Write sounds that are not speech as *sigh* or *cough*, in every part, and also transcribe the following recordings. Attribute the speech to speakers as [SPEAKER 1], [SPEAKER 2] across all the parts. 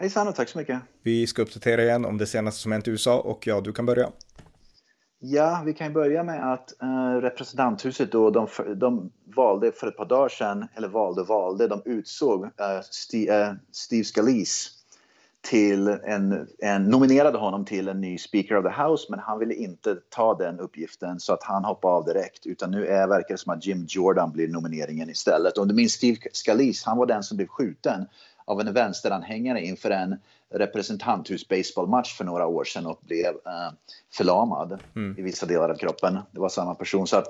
[SPEAKER 1] Hejsan och tack så mycket.
[SPEAKER 2] Vi ska uppdatera igen om det senaste som hänt i USA och ja, du kan börja.
[SPEAKER 1] Ja, vi kan börja med att uh, representanthuset då, de, de, valde för ett par dagar sedan, eller valde och valde, de utsåg uh, Steve, uh, Steve Scalise till en, en, nominerade honom till en ny Speaker of the House men han ville inte ta den uppgiften så att han hoppade av direkt utan nu är, verkar det som att Jim Jordan blir nomineringen istället. Om du minns Steve Scalise, han var den som blev skjuten av en vänsteranhängare inför en representanthus baseballmatch för några år sedan och blev uh, förlamad mm. i vissa delar av kroppen. Det var samma person. Så att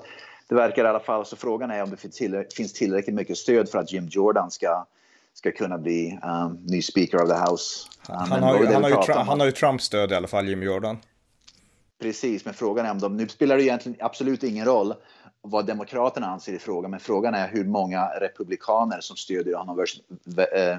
[SPEAKER 1] det verkar i alla fall, så frågan är om det finns, till, finns tillräckligt mycket stöd för att Jim Jordan ska ska kunna bli um, ny speaker of the house.
[SPEAKER 2] Um, han, har, han, har ju Trump, han har ju Trumps stöd i alla fall, Jim Jordan.
[SPEAKER 1] Precis, men frågan är om de, nu spelar det egentligen absolut ingen roll vad Demokraterna anser i frågan, men frågan är hur många republikaner som stödjer honom eh,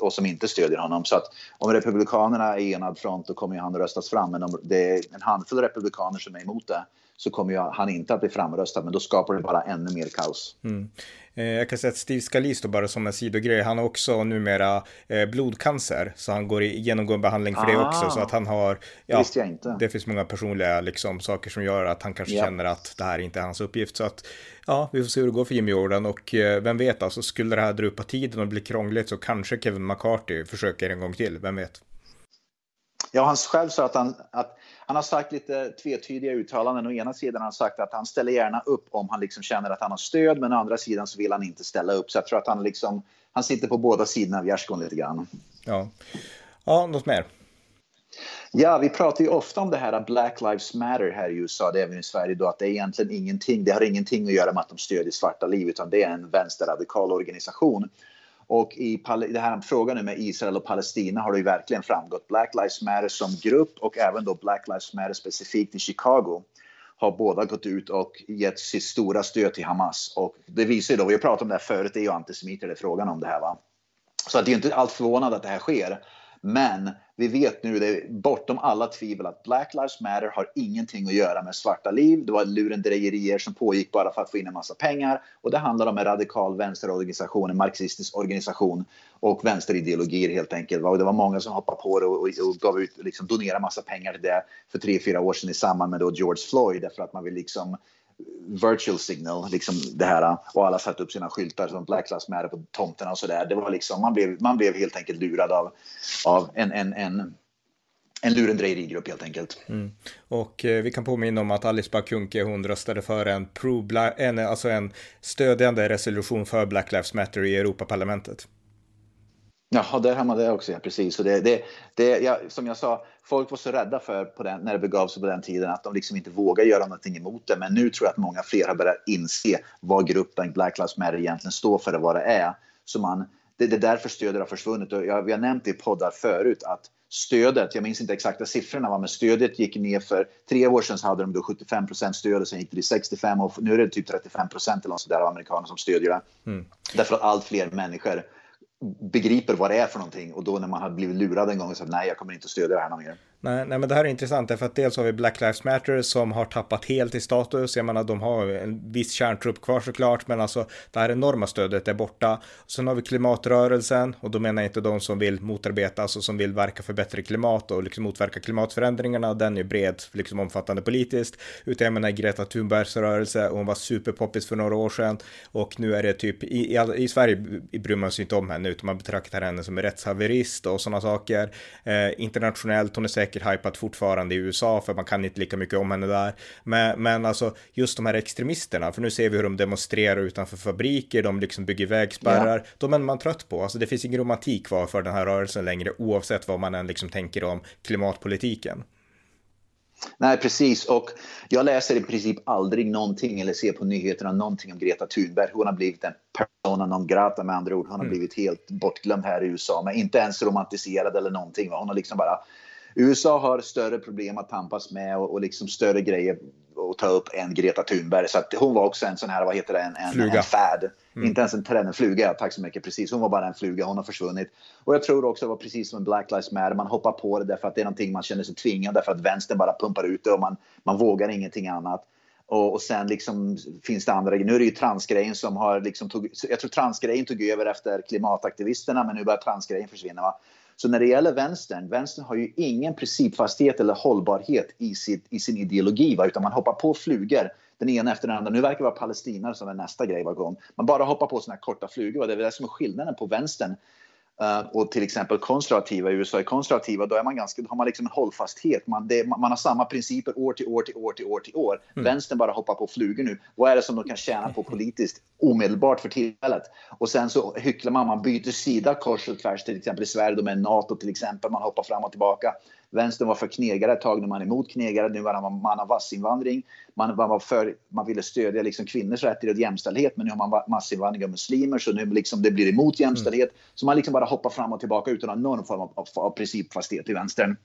[SPEAKER 1] och, som inte stödjer honom. Så att om Republikanerna är enad front då kommer han att röstas fram, men om det är en handfull republikaner som är emot det så kommer han inte att bli framröstad, men då skapar det bara ännu mer kaos.
[SPEAKER 2] Mm. Eh, jag kan säga att Steve Scalise bara som en sidogrej, han har också numera eh, blodcancer, så han går i, genomgår behandling för ah, det också, så att han har,
[SPEAKER 1] ja, jag
[SPEAKER 2] det finns många personliga liksom, saker som gör att han kanske ja. känner att det här inte är hans uppgift, så att ja, vi får se hur det går för Jimmy Jordan och eh, vem vet, alltså skulle det här dra upp på tiden och bli krångligt så kanske Kevin McCarthy försöker en gång till, vem vet?
[SPEAKER 1] Ja, han själv sa att han, att han har sagt lite tvetydiga uttalanden. Å ena sidan har han sagt att han ställer gärna upp om han liksom känner att han har stöd, men å andra sidan så vill han inte ställa upp. Så jag tror att han liksom, han sitter på båda sidorna av gärdsgården lite grann.
[SPEAKER 2] Ja. ja, något mer?
[SPEAKER 1] Ja, vi pratar ju ofta om det här att Black Lives Matter här i USA, det är även i Sverige då, att det är egentligen ingenting, det har ingenting att göra med att de stödjer svarta liv, utan det är en vänsterradikal organisation. Och i det här frågan med Israel och Palestina har det ju verkligen framgått. Black Lives Matter som grupp och även då Black Lives Matter specifikt i Chicago har båda gått ut och gett sitt stora stöd till Hamas. Och det visar ju då, vi har pratat om det här förut, det är ju antisemiter det är frågan om det här va. Så att det är inte allt förvånande att det här sker. Men vi vet nu, det är bortom alla tvivel, att Black Lives Matter har ingenting att göra med svarta liv. Det var lurendrejerier som pågick bara för att få in en massa pengar. Och det handlar om en radikal vänsterorganisation, en marxistisk organisation och vänsterideologier helt enkelt. Och det var många som hoppade på det och, och, och gav ut, liksom donerade massa pengar till det för tre, fyra år sedan i samband med då George Floyd därför att man vill liksom virtual signal, liksom det här. Och alla satte upp sina skyltar som Black Lives Matter på tomterna och sådär. Det var liksom, man blev, man blev helt enkelt lurad av, av en, en, en en lurendrejerigrupp helt enkelt.
[SPEAKER 2] Mm. Och eh, vi kan påminna om att Alice Bakunke hon röstade för en, pro en, alltså en stödjande resolution för Black Lives Matter i Europaparlamentet.
[SPEAKER 1] Jaha, där har man det också, ja, precis. Och det, det, det, ja, som jag sa, folk var så rädda för på den, när det begav sig på den tiden att de liksom inte vågar göra någonting emot det. Men nu tror jag att många fler har börjat inse vad gruppen Black Lives Matter egentligen står för och vad det är. Så man, det, det är därför stödet har försvunnit. Och jag, vi har nämnt i poddar förut att stödet, jag minns inte exakta siffrorna, men stödet gick ner för tre år sedan så hade de då 75% stöd och sen gick det till 65 och nu är det typ 35% eller något sådär av amerikaner som stödjer det. Mm. Därför att allt fler människor begriper vad det är för någonting och då när man har blivit lurad en gång och sagt nej, jag kommer inte stödja det här mer.
[SPEAKER 2] Nej, nej, men det här är intressant därför att dels har vi Black Lives Matter som har tappat helt i status. Jag menar, de har en viss kärntrupp kvar såklart, men alltså det här enorma stödet är borta. Sen har vi klimatrörelsen och då menar jag inte de som vill motarbeta, alltså som vill verka för bättre klimat och liksom motverka klimatförändringarna. Den är bred, liksom omfattande politiskt. Utan jag menar Greta Thunbergs rörelse, hon var superpoppis för några år sedan och nu är det typ i, i, i Sverige bryr man sig inte om henne utan man betraktar henne som en rättshaverist och sådana saker. Eh, internationellt, hon är säkert säkert hypat fortfarande i USA för man kan inte lika mycket om henne där. Men, men alltså just de här extremisterna, för nu ser vi hur de demonstrerar utanför fabriker, de liksom bygger vägspärrar. Ja. De är man trött på. Alltså det finns ingen romantik kvar för den här rörelsen längre oavsett vad man än liksom tänker om klimatpolitiken.
[SPEAKER 1] Nej, precis. Och jag läser i princip aldrig någonting eller ser på nyheterna någonting om Greta Thunberg. Hon har blivit en persona non grata med andra ord. Hon har mm. blivit helt bortglömd här i USA, men inte ens romantiserad eller någonting. Hon har liksom bara USA har större problem att tampas med och, och liksom större grejer att ta upp än Greta Thunberg. Så att hon var också en sån här, vad heter det, en, en, en fad. Mm. Inte ens en trend, en fluga. Tack så mycket. Precis, hon var bara en fluga. Hon har försvunnit. Och jag tror också det var precis som en Black Lives Matter. Man hoppar på det därför att det är någonting man känner sig tvingad därför att vänstern bara pumpar ut det och man, man vågar ingenting annat. Och, och sen liksom finns det andra Nu är det ju transgrejen som har liksom tog, jag tror transgrejen tog över efter klimataktivisterna men nu börjar transgrejen försvinna. Va? Så när det gäller vänstern, vänstern har ju ingen principfasthet eller hållbarhet i, sitt, i sin ideologi, va? utan man hoppar på flugor den ena efter den andra. Nu verkar det vara palestinare som är nästa grej var gång. Man bara hoppar på såna här korta flugor. Va? Det är det som är skillnaden på vänstern och till exempel konservativa i USA är konservativa, då, är man ganska, då har man liksom en hållfasthet. Man, det, man, har samma principer år till år till år till år till år. Mm. Vänstern bara hoppar på flugor nu. Vad är det som de kan tjäna på politiskt omedelbart för tillfället? Och sen så hycklar man, man byter sida kors och tvärs, till exempel i Sverige då med NATO till exempel, man hoppar fram och tillbaka. Vänstern var för knegare ett tag, nu man är emot knegare, nu var man, man har massinvandring. Man, man, var för, man ville stödja liksom kvinnors rättigheter och jämställdhet, men nu har man massinvandring av muslimer, så nu liksom det blir emot jämställdhet. Mm. Så man liksom bara hoppar fram och tillbaka utan någon form av, av, av principfasthet i vänstern.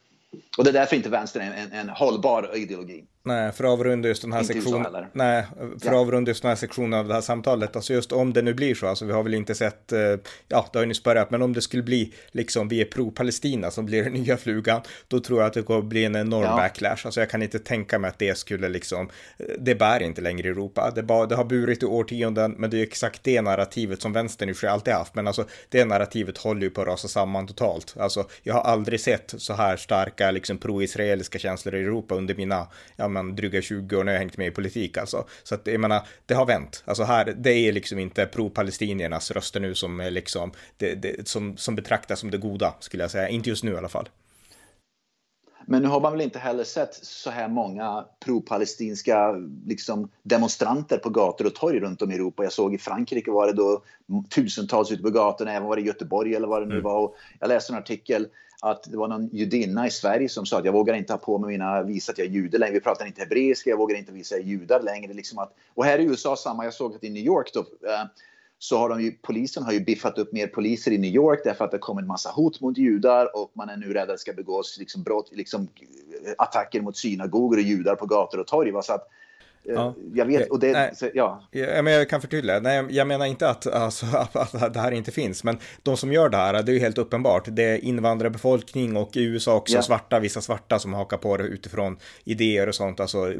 [SPEAKER 1] Och det är därför inte vänstern är en, en hållbar ideologi.
[SPEAKER 2] Nej, för att avrunda just den här sektionen. Nej, för att avrunda just den här sektionen av det här samtalet. Alltså just om det nu blir så, alltså vi har väl inte sett, eh, ja, det har ju nyss börjat, men om det skulle bli liksom vi är pro-Palestina som blir den nya flugan, då tror jag att det kommer bli en enorm ja. backlash. Alltså jag kan inte tänka mig att det skulle liksom, eh, det bär inte längre i Europa. Det, bara, det har burit i årtionden, men det är exakt det narrativet som vänstern i sig alltid haft, men alltså det narrativet håller ju på att rasa samman totalt. Alltså jag har aldrig sett så här starka liksom pro-israeliska känslor i Europa under mina, ja men dryga 20 år när jag hängt med i politik alltså. Så att jag menar, det har vänt. Alltså här, det är liksom inte pro-palestiniernas röster nu som är liksom, det, det, som, som betraktas som det goda, skulle jag säga. Inte just nu i alla fall.
[SPEAKER 1] Men nu har man väl inte heller sett så här många pro-palestinska liksom, demonstranter på gator och torg runt om i Europa. Jag såg i Frankrike var det då tusentals ute på gatorna, även var det i Göteborg eller vad det nu mm. var. Och jag läste en artikel att det var någon judinna i Sverige som sa att jag vågar inte ha på mig mina, visa att jag är jude längre. Vi pratar inte hebreiska, jag vågar inte visa att jag är judar längre. Liksom att, och här i USA samma, jag såg att i New York då, eh, så har de ju, polisen har ju biffat upp mer poliser i New York därför att det kommer en massa hot mot judar och man är nu rädd att det ska begås liksom brott, liksom eh, attacker mot synagogor och judar på gator och torg. Va? Så att Ja. Jag vet, och det, Nej, så, ja.
[SPEAKER 2] men jag kan förtydliga. Nej, jag menar inte att, alltså, *laughs* att det här inte finns, men de som gör det här, det är ju helt uppenbart. Det är invandrarbefolkning och i USA också ja. svarta, vissa svarta som hakar på det utifrån idéer och sånt, alltså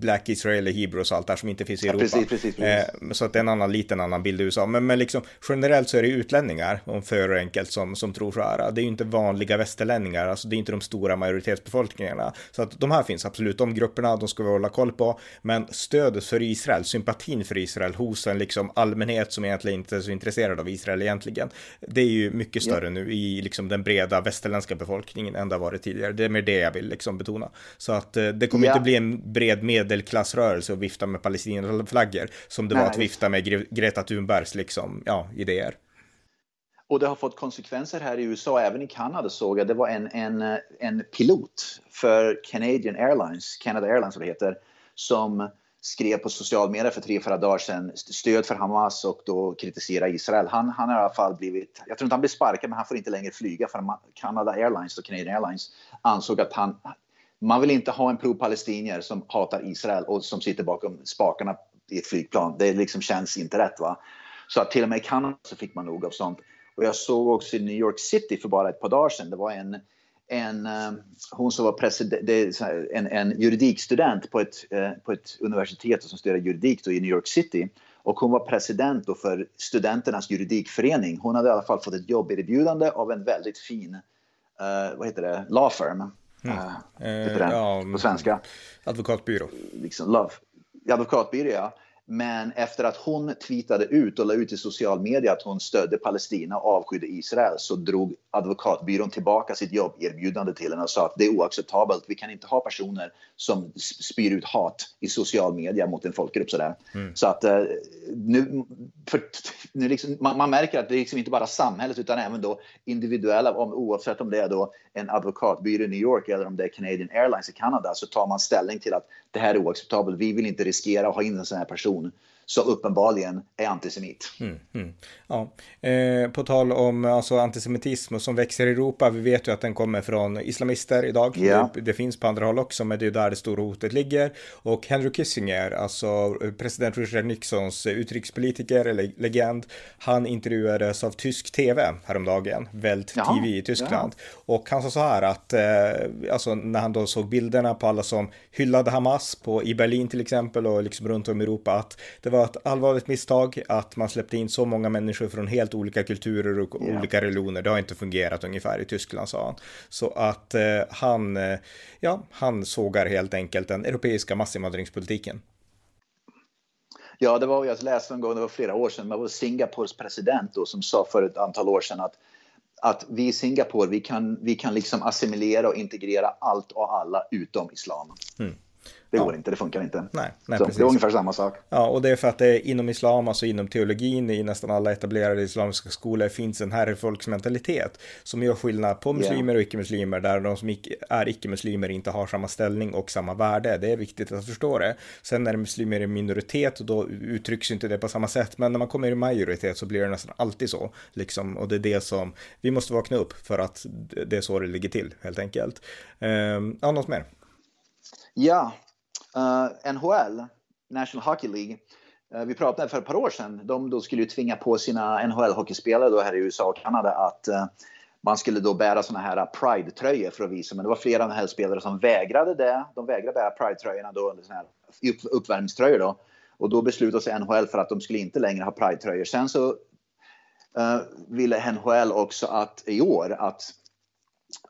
[SPEAKER 2] Black Israeli Hebrews och allt där som inte finns i Europa.
[SPEAKER 1] Precis, precis, precis.
[SPEAKER 2] Eh, så att det är en annan, liten annan bild i USA. Men, men liksom, generellt så är det utlänningar, om för enkelt, som, som tror så här. Det är ju inte vanliga västerlänningar, alltså det är inte de stora majoritetsbefolkningarna. Så att de här finns absolut, de grupperna, de ska vi hålla koll på. Men stödet för Israel, sympatin för Israel hos en liksom allmänhet som egentligen inte är så intresserad av Israel egentligen. Det är ju mycket större ja. nu i liksom den breda västerländska befolkningen än det har varit tidigare. Det är mer det jag vill liksom betona. Så att eh, det kommer ja. inte bli en bred medelklassrörelse och vifta med palestinaflaggor som det Nej. var att vifta med Gre Greta Thunbergs liksom, ja, idéer.
[SPEAKER 1] Och det har fått konsekvenser här i USA, även i Kanada såg jag. Det var en, en, en pilot för Canadian Airlines, Canada Airlines vad det heter, som skrev på social media för tre, fyra dagar sedan stöd för Hamas och då kritisera Israel. Han, han har i alla fall blivit, jag tror inte han blir sparkad, men han får inte längre flyga för Canada Airlines och Canadian Airlines ansåg att han, man vill inte ha en pro-palestinier som hatar Israel och som sitter bakom spakarna i ett flygplan. Det liksom känns inte rätt. va. Så att till och med i Kanada så fick man nog av sånt. Och jag såg också i New York City för bara ett par dagar sedan, det var en en, eh, hon som var president, en, en juridikstudent på ett, eh, på ett universitet som studerade juridik i New York City. Och hon var president för studenternas juridikförening. Hon hade i alla fall fått ett jobberbjudande av en väldigt fin, uh, vad heter det, law firm. Mm. Uh, uh, ja, på svenska.
[SPEAKER 2] Advokatbyrå.
[SPEAKER 1] Liksom, love. Advokatbyrå, ja. Men efter att hon tweetade ut och la ut i social media att hon stödde Palestina och avskydde Israel så drog advokatbyrån tillbaka sitt jobberbjudande till henne och sa att det är oacceptabelt. Vi kan inte ha personer som spyr ut hat i social media mot en folkgrupp sådär. Mm. Så att eh, nu, för nu liksom, man, man, märker att det är liksom inte bara samhället utan även då individuella, om, oavsett om det är då en advokatbyrå i New York eller om det är Canadian Airlines i Kanada, så tar man ställning till att det här är oacceptabelt. Vi vill inte riskera att ha in en sån här person down som uppenbarligen är antisemit. Mm,
[SPEAKER 2] mm. Ja. Eh, på tal om alltså, antisemitism som växer i Europa, vi vet ju att den kommer från islamister idag. Yeah. Det, det, finns på andra håll också, men det är där det stora hotet ligger. Och Henry Kissinger, alltså president Richard Nixons utrikespolitiker eller legend, han intervjuades av tysk tv häromdagen, Welt TV i Tyskland. Ja. Och han sa så här att, eh, alltså när han då såg bilderna på alla som hyllade Hamas på, i Berlin till exempel och liksom runt om i Europa, att det var ett allvarligt misstag att man släppte in så många människor från helt olika kulturer och yeah. olika religioner. Det har inte fungerat ungefär i Tyskland, sa han. Så att eh, han, eh, ja, han sågar helt enkelt den europeiska massinvandringspolitiken.
[SPEAKER 1] Ja, det var jag läste en gång, det var flera år sedan, det var Singapores president då som sa för ett antal år sedan att att vi i Singapore, vi kan, vi kan liksom assimilera och integrera allt och alla utom islam. Mm. Det går inte, det funkar inte.
[SPEAKER 2] Nej, nej
[SPEAKER 1] så, det är ungefär samma sak.
[SPEAKER 2] Ja, och det är för att det är inom islam, alltså inom teologin, i nästan alla etablerade islamiska skolor finns en herrefolksmentalitet som gör skillnad på muslimer och icke-muslimer, där de som är icke-muslimer inte har samma ställning och samma värde. Det är viktigt att förstå det. Sen när muslimer är minoritet, då uttrycks inte det på samma sätt, men när man kommer i majoritet så blir det nästan alltid så, liksom. Och det är det som vi måste vakna upp för att det är så det ligger till, helt enkelt. Um, ja, något mer?
[SPEAKER 1] Ja, eh, Uh, NHL, National Hockey League, uh, vi pratade för ett par år sedan, de då skulle ju tvinga på sina NHL-hockeyspelare då här i USA och Kanada att uh, man skulle då bära såna här Pride-tröjor för att visa, men det var flera NHL-spelare som vägrade det. De vägrade bära Pride-tröjorna då, såna här upp, uppvärmningströjor då. Och då beslutade sig NHL för att de skulle inte längre ha Pride-tröjor. Sen så ville NHL också att i år att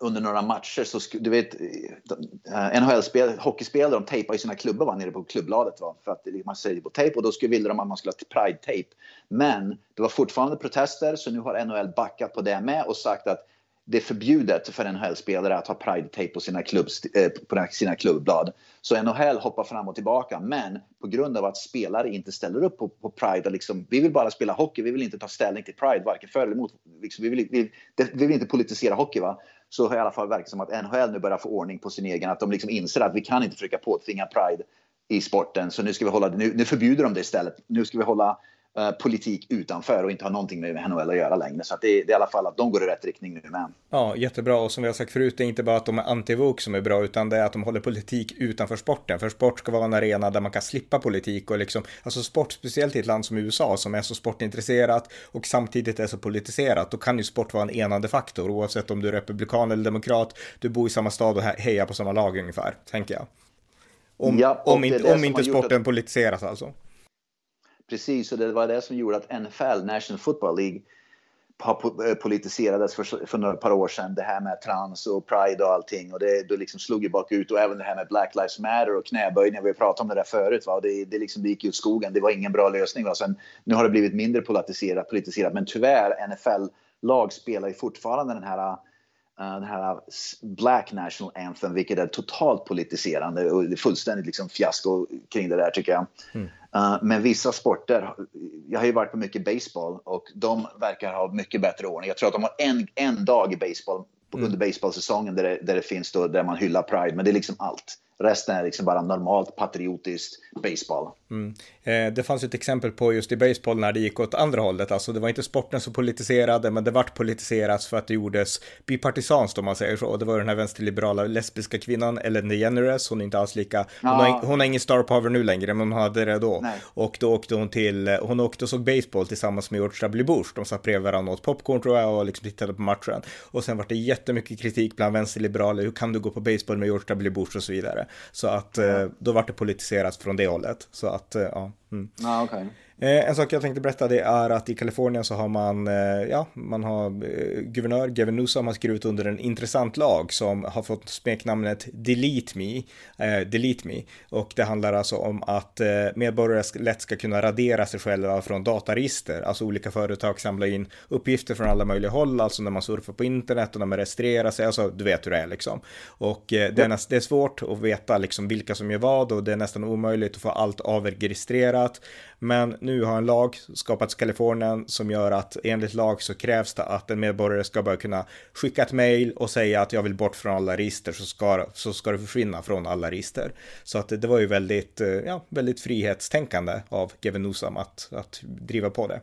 [SPEAKER 1] under några matcher så du vet eh, NHL-spelare, hockeyspelare de tejpar ju sina klubbor va, nere på klubbladet va, för att liksom, man säger på tejp och då skulle ville de att man skulle ha pride-tejp. Men det var fortfarande protester så nu har NHL backat på det med och sagt att det är förbjudet för NHL-spelare att ha pride-tejp på, sina, klubbs, eh, på sina klubbblad. Så NHL hoppar fram och tillbaka, men på grund av att spelare inte ställer upp på, på Pride, och liksom, vi vill bara spela hockey, vi vill inte ta ställning till Pride, varken för eller emot. Liksom, vi, vill, vi, vi, vill inte politisera hockey. Va? Så har i alla fall verkat som att NHL nu börjar få ordning på sin egen, att de liksom inser att vi kan inte försöka påtvinga Pride i sporten, så nu ska vi hålla nu, nu förbjuder de det istället. Nu ska vi hålla Eh, politik utanför och inte har någonting med NHL att göra längre. Så det, det, är i alla fall att de går i rätt riktning nu med.
[SPEAKER 2] Ja, jättebra. Och som vi har sagt förut, det är inte bara att de är anti som är bra, utan det är att de håller politik utanför sporten. För sport ska vara en arena där man kan slippa politik och liksom, alltså sport, speciellt i ett land som USA som är så sportintresserat och samtidigt är så politiserat, då kan ju sport vara en enande faktor oavsett om du är republikan eller demokrat, du bor i samma stad och hejar på samma lag ungefär, tänker jag. Om, ja, om inte, om inte sporten att... politiseras alltså.
[SPEAKER 1] Precis, och det var det som gjorde att NFL, National Football League, eh, politiserades för, för några par år sedan. Det här med trans och pride och allting. Och det, det liksom slog ju bakut. Och även det här med Black Lives Matter och knäböjningar. Vi har pratat om det där förut. Va? Och det, det, liksom, det gick ut skogen. Det var ingen bra lösning. Va? Sen, nu har det blivit mindre politiserat, politiserat. Men tyvärr, NFL-lag spelar ju fortfarande den här eh, den här Black National Anthem, vilket är totalt politiserande och fullständigt liksom fiasko kring det där tycker jag. Mm. Uh, men vissa sporter, jag har ju varit på mycket baseball och de verkar ha mycket bättre ordning. Jag tror att de har en, en dag i baseball mm. under baseballsäsongen där det, där det finns då, där man hyllar Pride, men det är liksom allt. Resten är liksom bara normalt patriotiskt baseball.
[SPEAKER 2] Mm. Eh, det fanns ett exempel på just i baseball när det gick åt andra hållet. Alltså det var inte sporten som politiserade, men det vart politiserat för att det gjordes bipartisanskt om man säger så. Och det var den här vänsterliberala lesbiska kvinnan, Ellen DeGeneres. Hon är inte alls lika, hon, har, hon har ingen star power nu längre, men hon hade det då. Nej. Och då åkte hon till, hon åkte och såg baseball tillsammans med George W. Bush. De satt bredvid varandra och åt popcorn tror jag och liksom tittade på matchen. Och sen var det jättemycket kritik bland vänsterliberaler. Hur kan du gå på baseball med George W. Bush och så vidare. Så att eh, då vart det politiserat från det hållet. Så att, eh, ja.
[SPEAKER 1] Mm. Ah, okay.
[SPEAKER 2] Eh, en sak jag tänkte berätta det är att i Kalifornien så har man, eh, ja, man har eh, guvernör Gavin Newsom har skrivit under en intressant lag som har fått smeknamnet Delete Me, Delete Me. Och det handlar alltså om att medborgare lätt ska kunna radera sig själva från dataregister. Alltså olika företag samlar in uppgifter från alla möjliga håll, alltså när man surfar på internet och när man registrerar sig, alltså du vet hur det är liksom. Och det är, det är svårt att veta liksom vilka som gör vad och det är nästan omöjligt att få allt avregistrerat kontrollerat. Men nu har en lag skapats i Kalifornien som gör att enligt lag så krävs det att en medborgare ska bara kunna skicka ett mail och säga att jag vill bort från alla register så ska, så ska det försvinna från alla register. Så att det var ju väldigt, eh, ja, väldigt frihetstänkande av Gavin Newsom att, att driva på det.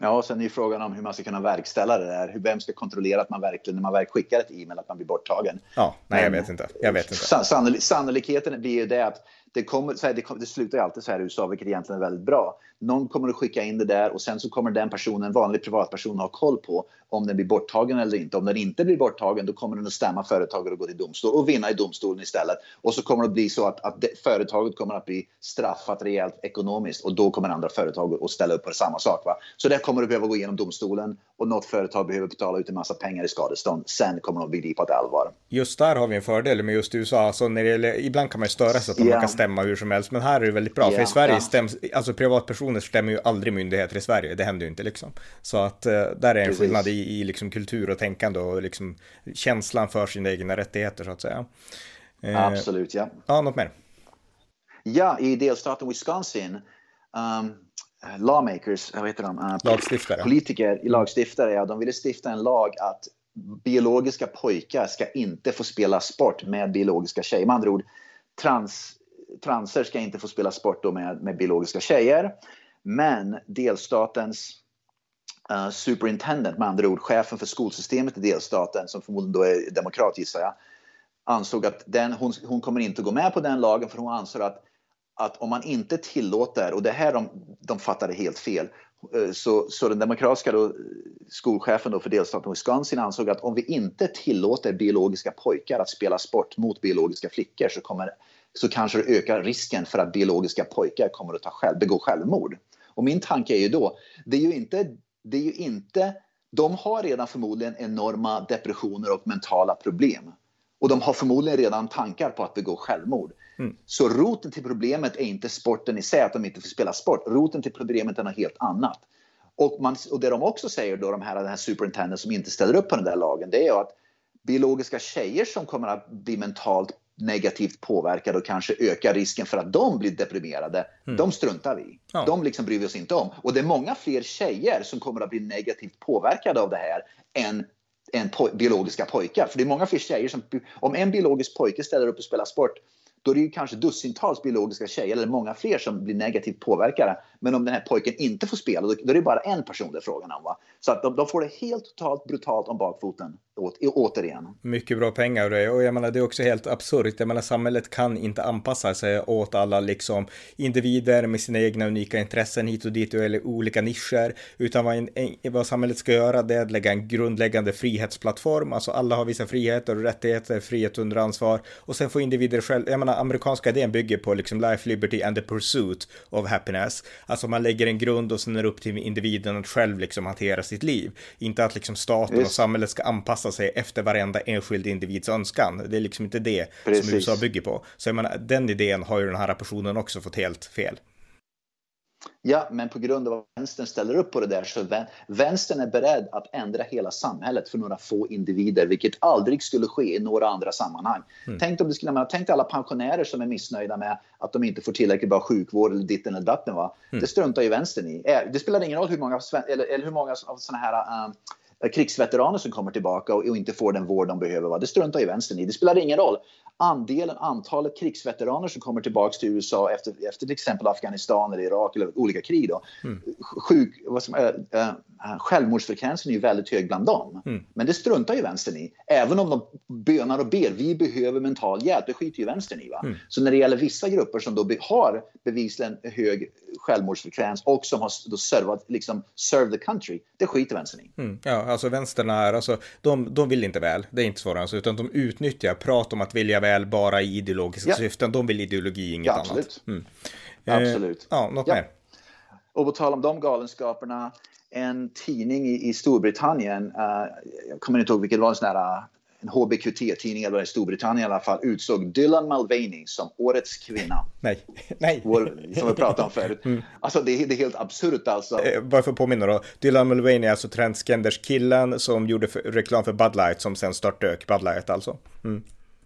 [SPEAKER 1] Ja, och sen är ju frågan om hur man ska kunna verkställa det där. Vem ska kontrollera att man verkligen, när man väl skickar ett e-mail, att man blir borttagen?
[SPEAKER 2] Ja, nej, jag vet inte. Jag vet inte.
[SPEAKER 1] Sannolikheten blir ju det att det, kommer, så här, det, det slutar ju alltid så här i USA, vilket egentligen är väldigt bra. Någon kommer att skicka in det där och sen så kommer den personen, en vanlig privatperson, ha koll på om den blir borttagen eller inte. Om den inte blir borttagen, då kommer den att stämma företaget och gå till domstol och vinna i domstolen istället. Och så kommer det att bli så att, att det, företaget kommer att bli straffat rejält ekonomiskt och då kommer andra företag att ställa upp på samma sak. Va? Så det kommer att behöva gå igenom domstolen och något företag behöver betala ut en massa pengar i skadestånd. Sen kommer de att begripa det allvar.
[SPEAKER 2] Just där har vi en fördel med just USA. Alltså när det gäller, ibland kan man ju störa sig att yeah. man kan stämma hur som helst, men här är det väldigt bra. Yeah, för i Sverige yeah. stäms, alltså privatpersoner stämmer ju aldrig myndigheter i Sverige. Det händer ju inte liksom. Så att uh, där är en Precis. skillnad i, i liksom kultur och tänkande och liksom känslan för sina egna rättigheter så att säga.
[SPEAKER 1] Uh, Absolut, ja.
[SPEAKER 2] Ja, något mer?
[SPEAKER 1] Ja, i delstaten Wisconsin um, lawmakers, vad heter de? Uh,
[SPEAKER 2] lagstiftare.
[SPEAKER 1] Politiker, lagstiftare, ja, de ville stifta en lag att biologiska pojkar ska inte få spela sport med biologiska tjejer. Med andra ord, trans, transer ska inte få spela sport med, med biologiska tjejer. Men delstatens uh, superintendent, med andra ord chefen för skolsystemet i delstaten, som förmodligen då är demokrat gissar jag, ansåg att den, hon, hon kommer inte gå med på den lagen för hon ansåg att, att om man inte tillåter, och det här de, de fattade helt fel, eh, så, så den demokratiska då, skolchefen då för delstaten Wisconsin ansåg att om vi inte tillåter biologiska pojkar att spela sport mot biologiska flickor så, kommer, så kanske det ökar risken för att biologiska pojkar kommer att ta själv, begå självmord. Och min tanke är ju då, det är ju inte, det är ju inte de har redan förmodligen enorma depressioner och mentala problem. Och de har förmodligen redan tankar på att begå självmord. Mm. Så roten till problemet är inte sporten i sig, att de inte får spela sport. Roten till problemet är något helt annat. Och, man, och det de också säger, då, de här, den här superintendenten som inte ställer upp på den där lagen, det är att biologiska tjejer som kommer att bli mentalt negativt påverkade och kanske ökar risken för att de blir deprimerade, mm. de struntar vi ja. De liksom bryr vi oss inte om. Och det är många fler tjejer som kommer att bli negativt påverkade av det här än än po biologiska pojkar. För det är många fler tjejer som, om en biologisk pojke ställer upp och spelar sport då är det ju kanske dussintals biologiska tjejer eller många fler som blir negativt påverkade. Men om den här pojken inte får spela, då, är det bara en person det är frågan om. Va? Så att de, de får det helt totalt brutalt om bakfoten åt, återigen.
[SPEAKER 2] Mycket bra pengar det, och jag menar det är också helt absurt. Jag menar samhället kan inte anpassa sig åt alla liksom individer med sina egna unika intressen hit och dit eller olika nischer, utan vad, en, vad samhället ska göra det är att lägga en grundläggande frihetsplattform, alltså alla har vissa friheter och rättigheter, frihet under ansvar. Och sen får individer själv, jag menar amerikanska idén bygger på liksom life, liberty and the pursuit of happiness, alltså man lägger en grund och sen är det upp till individen att själv liksom hantera sitt liv, inte att liksom staten och samhället ska anpassa anpassa sig efter varenda enskild individs önskan. Det är liksom inte det Precis. som USA bygger på. Så jag menar, den idén har ju den här personen också fått helt fel.
[SPEAKER 1] Ja, men på grund av att vänstern ställer upp på det där så vänstern är beredd att ändra hela samhället för några få individer, vilket aldrig skulle ske i några andra sammanhang. Mm. Tänk om det skulle, tänk alla pensionärer som är missnöjda med att de inte får tillräckligt bra sjukvård eller ditten eller datten. Va? Mm. Det struntar ju vänstern i. Det spelar ingen roll hur många, eller, eller hur många av sådana här um, krigsveteraner som kommer tillbaka och, inte får den vård de behöver. Va? Det struntar ju vänstern i. Det spelar ingen roll. Andelen, antalet krigsveteraner som kommer tillbaka till USA efter, efter till exempel Afghanistan eller Irak eller olika krig. Då. Mm. Sjuk, vad som, äh, äh, självmordsfrekvensen är ju väldigt hög bland dem. Mm. Men det struntar ju vänstern i. Även om de bönar och ber, vi behöver mental hjälp, det skiter ju vänstern i. Va? Mm. Så när det gäller vissa grupper som då har bevisligen hög självmordsfrekvens och som har då servat, liksom, serve the country, det skiter vänstern i.
[SPEAKER 2] Mm. Ja, alltså vänstern är, alltså, de, de vill inte väl, det är inte svårare, alltså, utan de utnyttjar prat om att vilja väl bara i ideologiska ja. syften, de vill ideologi, inget ja,
[SPEAKER 1] absolut.
[SPEAKER 2] annat.
[SPEAKER 1] Mm. Absolut.
[SPEAKER 2] Eh, ja, något ja. mer?
[SPEAKER 1] Och på tal om de galenskaperna, en tidning i, i Storbritannien, uh, jag kommer inte ihåg vilket var, en sån här, en HBQT-tidning eller i Storbritannien i alla fall, utsåg Dylan Mulvaney som årets kvinna.
[SPEAKER 2] Nej, *laughs* nej.
[SPEAKER 1] Vår, som vi pratade om förut. Mm. Alltså det, det är helt absurt alltså.
[SPEAKER 2] Eh, bara för att påminna då, Dylan Mulvaney är alltså transgenders killen som gjorde för, reklam för Bud Light som sen störtdök Bud Light alltså. Mm.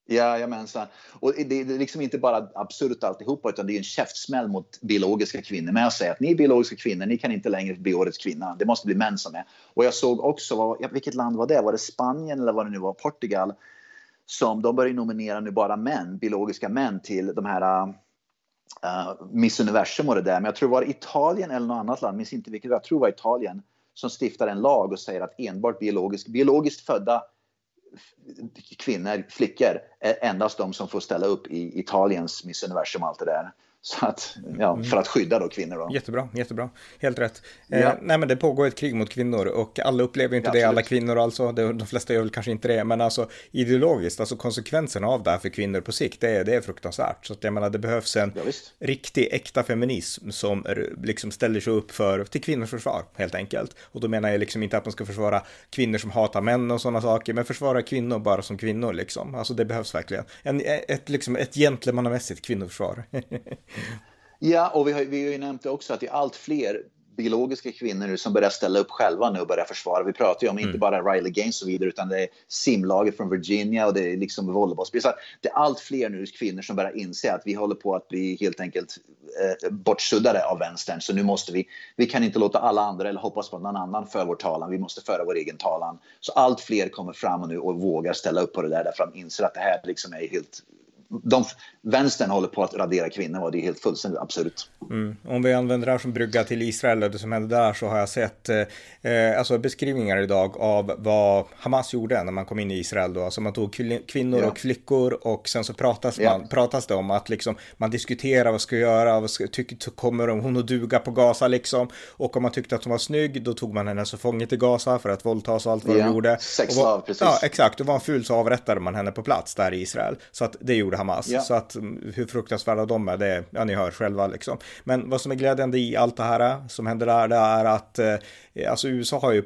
[SPEAKER 1] Jajamensan. Och det är liksom inte bara absurt alltihopa utan det är en käftsmäll mot biologiska kvinnor Men jag säger att ni är biologiska kvinnor, ni kan inte längre bli årets kvinna. Det måste bli män som är. Och jag såg också, vilket land var det? Var det Spanien eller vad det nu var? Portugal? Som de börjar nominera nu bara män, biologiska män till de här uh, Miss Universum och det där. Men jag tror det var Italien eller något annat land, minns inte vilket, jag tror det var Italien som stiftar en lag och säger att enbart biologisk, biologiskt födda kvinnor, flickor, är endast de som får ställa upp i Italiens Miss Universum och allt det där. Så att, ja, mm. för att skydda då kvinnor. Då.
[SPEAKER 2] Jättebra, jättebra. Helt rätt. Eh, ja. Eh, nej, men det pågår ett krig mot kvinnor och alla upplever inte ja, det, alla kvinnor alltså. Det, de flesta gör väl kanske inte det, men alltså ideologiskt, alltså konsekvenserna av det här för kvinnor på sikt, det är, det är fruktansvärt. Så att jag menar, det behövs en ja, riktig, äkta feminism som liksom ställer sig upp för, till kvinnors försvar, helt enkelt. Och då menar jag liksom inte att man ska försvara kvinnor som hatar män och sådana saker, men försvara kvinnor bara som kvinnor liksom. Alltså det behövs verkligen. En, ett, liksom, ett gentlemannamässigt kvinnoförsvar. *laughs*
[SPEAKER 1] Ja, och vi har, vi har ju nämnt det också att det är allt fler biologiska kvinnor nu som börjar ställa upp själva nu och börjar försvara. Vi pratar ju om mm. inte bara Riley Gaines och vidare utan det är simlaget från Virginia och det är liksom volleybollspelare. Det är allt fler nu kvinnor som börjar inse att vi håller på att bli helt enkelt eh, bortsuddade av vänstern. Så nu måste vi, vi kan inte låta alla andra eller hoppas på att någon annan för vår talan. Vi måste föra vår egen talan. Så allt fler kommer fram nu och vågar ställa upp på det där därför att de inser att det här liksom är helt de, vänstern håller på att radera kvinnor och det är helt fullständigt absurt.
[SPEAKER 2] Mm. Om vi använder det här som brygga till Israel och det som hände där så har jag sett eh, alltså beskrivningar idag av vad Hamas gjorde när man kom in i Israel då. Alltså man tog kvinnor ja. och flickor och sen så pratas, ja. man, pratas det om att liksom man diskuterar vad ska göra, vad ska, tycker, kommer hon att duga på Gaza liksom. Och om man tyckte att hon var snygg då tog man henne som fånge till Gaza för att våldtas och allt vad ja. de gjorde.
[SPEAKER 1] Sexslav, precis.
[SPEAKER 2] Ja, exakt. Och var hon ful så avrättade man henne på plats där i Israel. Så att det gjorde Hamas. Ja. Så att mm, hur fruktansvärda de är, det, ja ni hör själva liksom. Men vad som är glädjande i allt det här som händer där, det är att eh, alltså USA har ju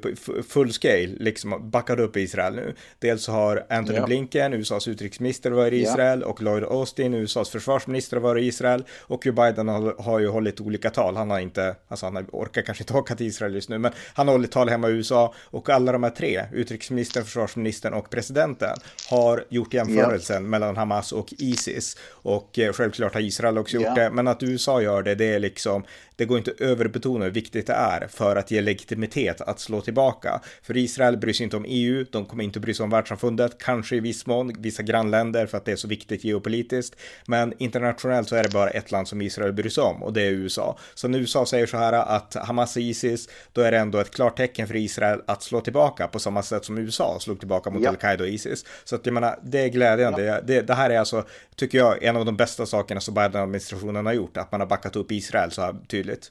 [SPEAKER 2] full scale liksom backat upp Israel nu. Dels har Anthony ja. Blinken, USAs utrikesminister, varit i Israel ja. och Lloyd Austin, USAs försvarsminister, varit i Israel och Joe Biden har, har ju hållit olika tal. Han har inte, alltså han orkar kanske inte *laughs* åka till Israel just nu, men han har hållit tal hemma i USA och alla de här tre, utrikesministern, försvarsministern och presidenten, har gjort jämförelsen ja. mellan Hamas och Isis. Och eh, självklart har Israel också gjort det, men att USA gör det, det är liksom, det går inte överbetona hur viktigt det är för att ge legitimitet att slå tillbaka. För Israel bryr sig inte om EU, de kommer inte bry sig om världssamfundet, kanske i viss mån vissa grannländer för att det är så viktigt geopolitiskt. Men internationellt så är det bara ett land som Israel bryr sig om och det är USA. Så när USA säger så här att Hamas är Isis, då är det ändå ett klart tecken för Israel att slå tillbaka på samma sätt som USA slog tillbaka mot ja. Al-Qaida och Isis. Så att jag menar, det är glädjande. Ja. Det, det, här är alltså, tycker jag, en av de bästa sakerna som Biden-administrationen har gjort, att man har backat upp Israel så här tydligt.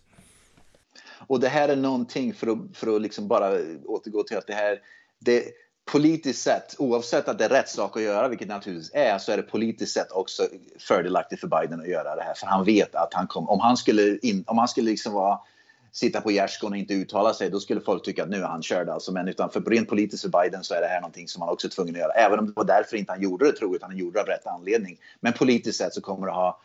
[SPEAKER 1] Och det här är någonting för att, för att liksom bara återgå till att det här, det, politiskt sett, oavsett att det är rätt sak att göra, vilket det naturligtvis är, så är det politiskt sett också fördelaktigt för Biden att göra det här. För han vet att han kom, om han skulle, in, om han skulle liksom vara sitta på gärdsgården och inte uttala sig, då skulle folk tycka att nu är han körd. Alltså. Men utan för rent politiskt för Biden så är det här någonting som han också är tvungen att göra. Även om det var därför inte han gjorde det, tror jag, utan han gjorde det av rätt anledning. Men politiskt sett så kommer det ha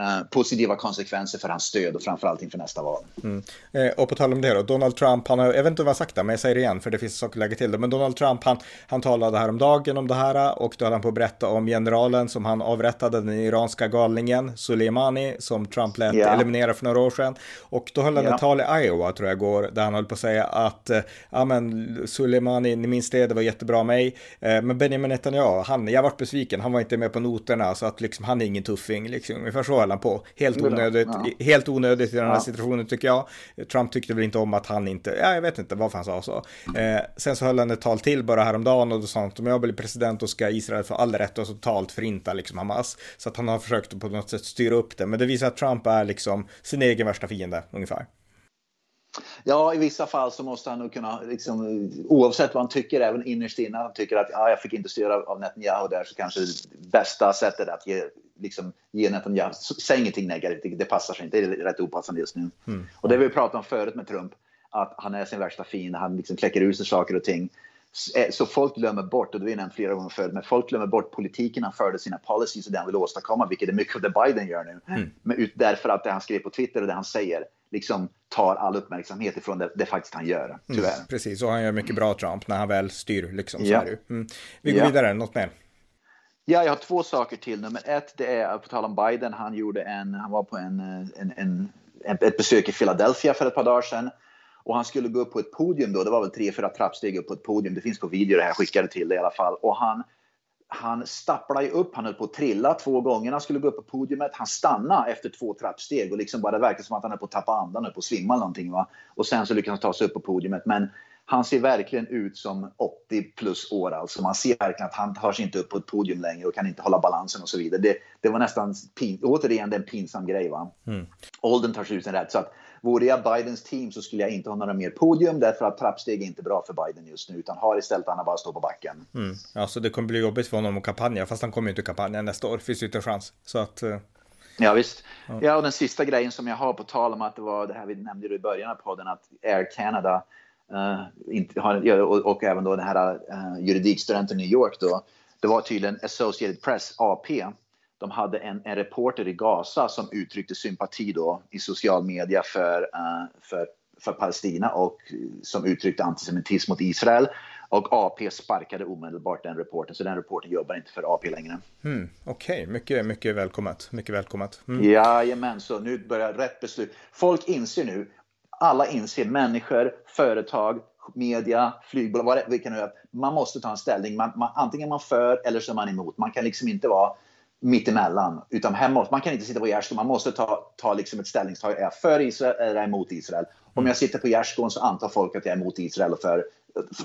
[SPEAKER 1] Uh, positiva konsekvenser för hans stöd och framförallt inför nästa val.
[SPEAKER 2] Mm. Eh, och på tal om det då, Donald Trump, han har, jag vet inte vad jag sagt det, men jag säger det igen för det finns saker att lägga till det, men Donald Trump, han, han talade här om dagen om det här och då höll han på att berätta om generalen som han avrättade, den iranska galningen Soleimani, som Trump lät yeah. eliminera för några år sedan. Och då höll han yeah. ett tal i Iowa, tror jag går, där han höll på att säga att, eh, ja men Soleimani, ni minns det, det var jättebra mig, eh, men Benjamin Netanyahu, han, jag vart besviken, han var inte med på noterna, så att liksom han är ingen tuffing, liksom, ungefär så han på. Helt onödigt, ja. helt onödigt i den här ja. situationen tycker jag. Trump tyckte väl inte om att han inte, ja, jag vet inte varför han sa så. Eh, sen så höll han ett tal till bara häromdagen och då sa han att om jag blir president då ska Israel få all rätt att totalt förinta liksom Hamas. Så att han har försökt på något sätt styra upp det. Men det visar att Trump är liksom sin egen värsta fiende ungefär.
[SPEAKER 1] Ja, i vissa fall så måste han nog kunna, liksom, oavsett vad han tycker, även innerst inne, han tycker att ah, jag fick inte styra av Netanyahu där, så kanske det bästa sättet att ge, liksom, ge Netanyahu, säg ingenting negativt, det passar sig inte, det är rätt opassande just nu. Mm. Och det vi pratade om förut med Trump, att han är sin värsta fiende, han liksom kläcker ur sig saker och ting. Eh, så folk glömmer bort, och det har vi nämnt flera gånger förut, men folk glömmer bort politiken han förde, sina policies och det han vill åstadkomma, vilket är mycket av det Biden gör nu. Mm. Men därför att det han skrev på Twitter och det han säger liksom tar all uppmärksamhet ifrån det, det faktiskt han gör, tyvärr. Mm,
[SPEAKER 2] precis, och han gör mycket bra Trump när han väl styr, liksom. Så ja. Mm. Vi går ja. vidare, något mer?
[SPEAKER 1] Ja, jag har två saker till. Nummer ett, det är på tal om Biden. Han gjorde en, han var på en, en, en, ett besök i Philadelphia för ett par dagar sedan. Och han skulle gå upp på ett podium då. Det var väl tre, fyra trappsteg upp på ett podium. Det finns på video det här. Jag skickade till det i alla fall. Och han, han stapplade upp. Han höll på att trilla två gånger. Han skulle gå upp på podiumet. Han stannade efter två trappsteg och liksom bara det verkade som att han höll på att tappa andan, höll på att svimma eller någonting. Va? Och sen så lyckades han ta sig upp på podiumet. Men han ser verkligen ut som 80 plus år. Alltså man ser verkligen att han tar sig inte upp på ett podium längre och kan inte hålla balansen och så vidare. Det, det var nästan, pin, återigen, en pinsam grej. Va? Mm. Åldern tar sig ut sin rätt. Så att, vore jag Bidens team så skulle jag inte ha några mer podium därför att trappsteg är inte bra för Biden just nu utan har istället att han bara stå på backen.
[SPEAKER 2] Mm. Alltså det kommer bli jobbigt för honom att kampanja fast han kommer ju inte kampanja nästa år. Finns ju inte chans. Så att... Uh...
[SPEAKER 1] Ja visst. Ja. ja, och den sista grejen som jag har på tal om att det var det här vi nämnde i början av podden att Air Canada inte har, och, och, även då den här uh, juridikstudenten i New York då. Det var tydligen Associated Press, AP. De hade en, en reporter i Gaza som uttryckte sympati då i social media för, uh, för, för Palestina och som uttryckte antisemitism mot Israel. Och AP sparkade omedelbart den reporten, så den reporten jobbar inte för AP längre.
[SPEAKER 2] Mm, Okej, okay. mycket, mycket välkommet. Mycket välkommet.
[SPEAKER 1] Mm. Jajamän, så nu börjar rätt beslut. Folk inser nu, alla inser, människor, företag, media, flygbolag, vad det kan att man måste ta en ställning. Man, man, antingen är man för eller så är man emot. Man kan liksom inte vara mittemellan. Utan här måste, man kan inte sitta på gärdsgården, man måste ta, ta liksom ett ställningstagande. Är jag för Israel eller är jag emot Israel? Om jag sitter på gärdsgården så antar folk att jag är emot Israel och för,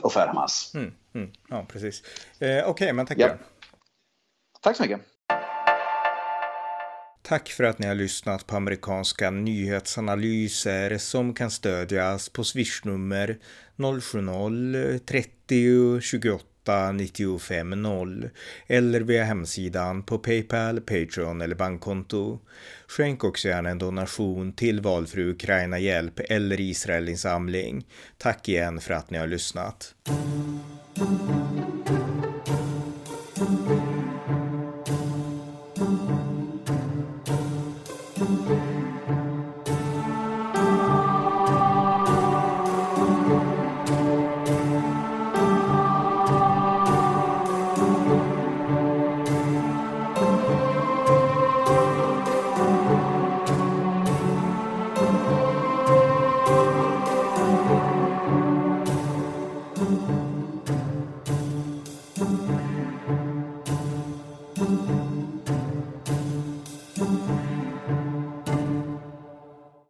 [SPEAKER 1] och för Hamas.
[SPEAKER 2] Mm, mm, ja, precis. Eh, Okej, okay, men tackar. Ja.
[SPEAKER 1] Tack så mycket.
[SPEAKER 2] Tack för att ni har lyssnat på amerikanska nyhetsanalyser som kan stödjas på swishnummer 070-30 28 95 0 eller via hemsidan på Paypal, Patreon eller bankkonto. Skänk också gärna en donation till valfri Ukraina-hjälp eller Israelinsamling. Tack igen för att ni har lyssnat.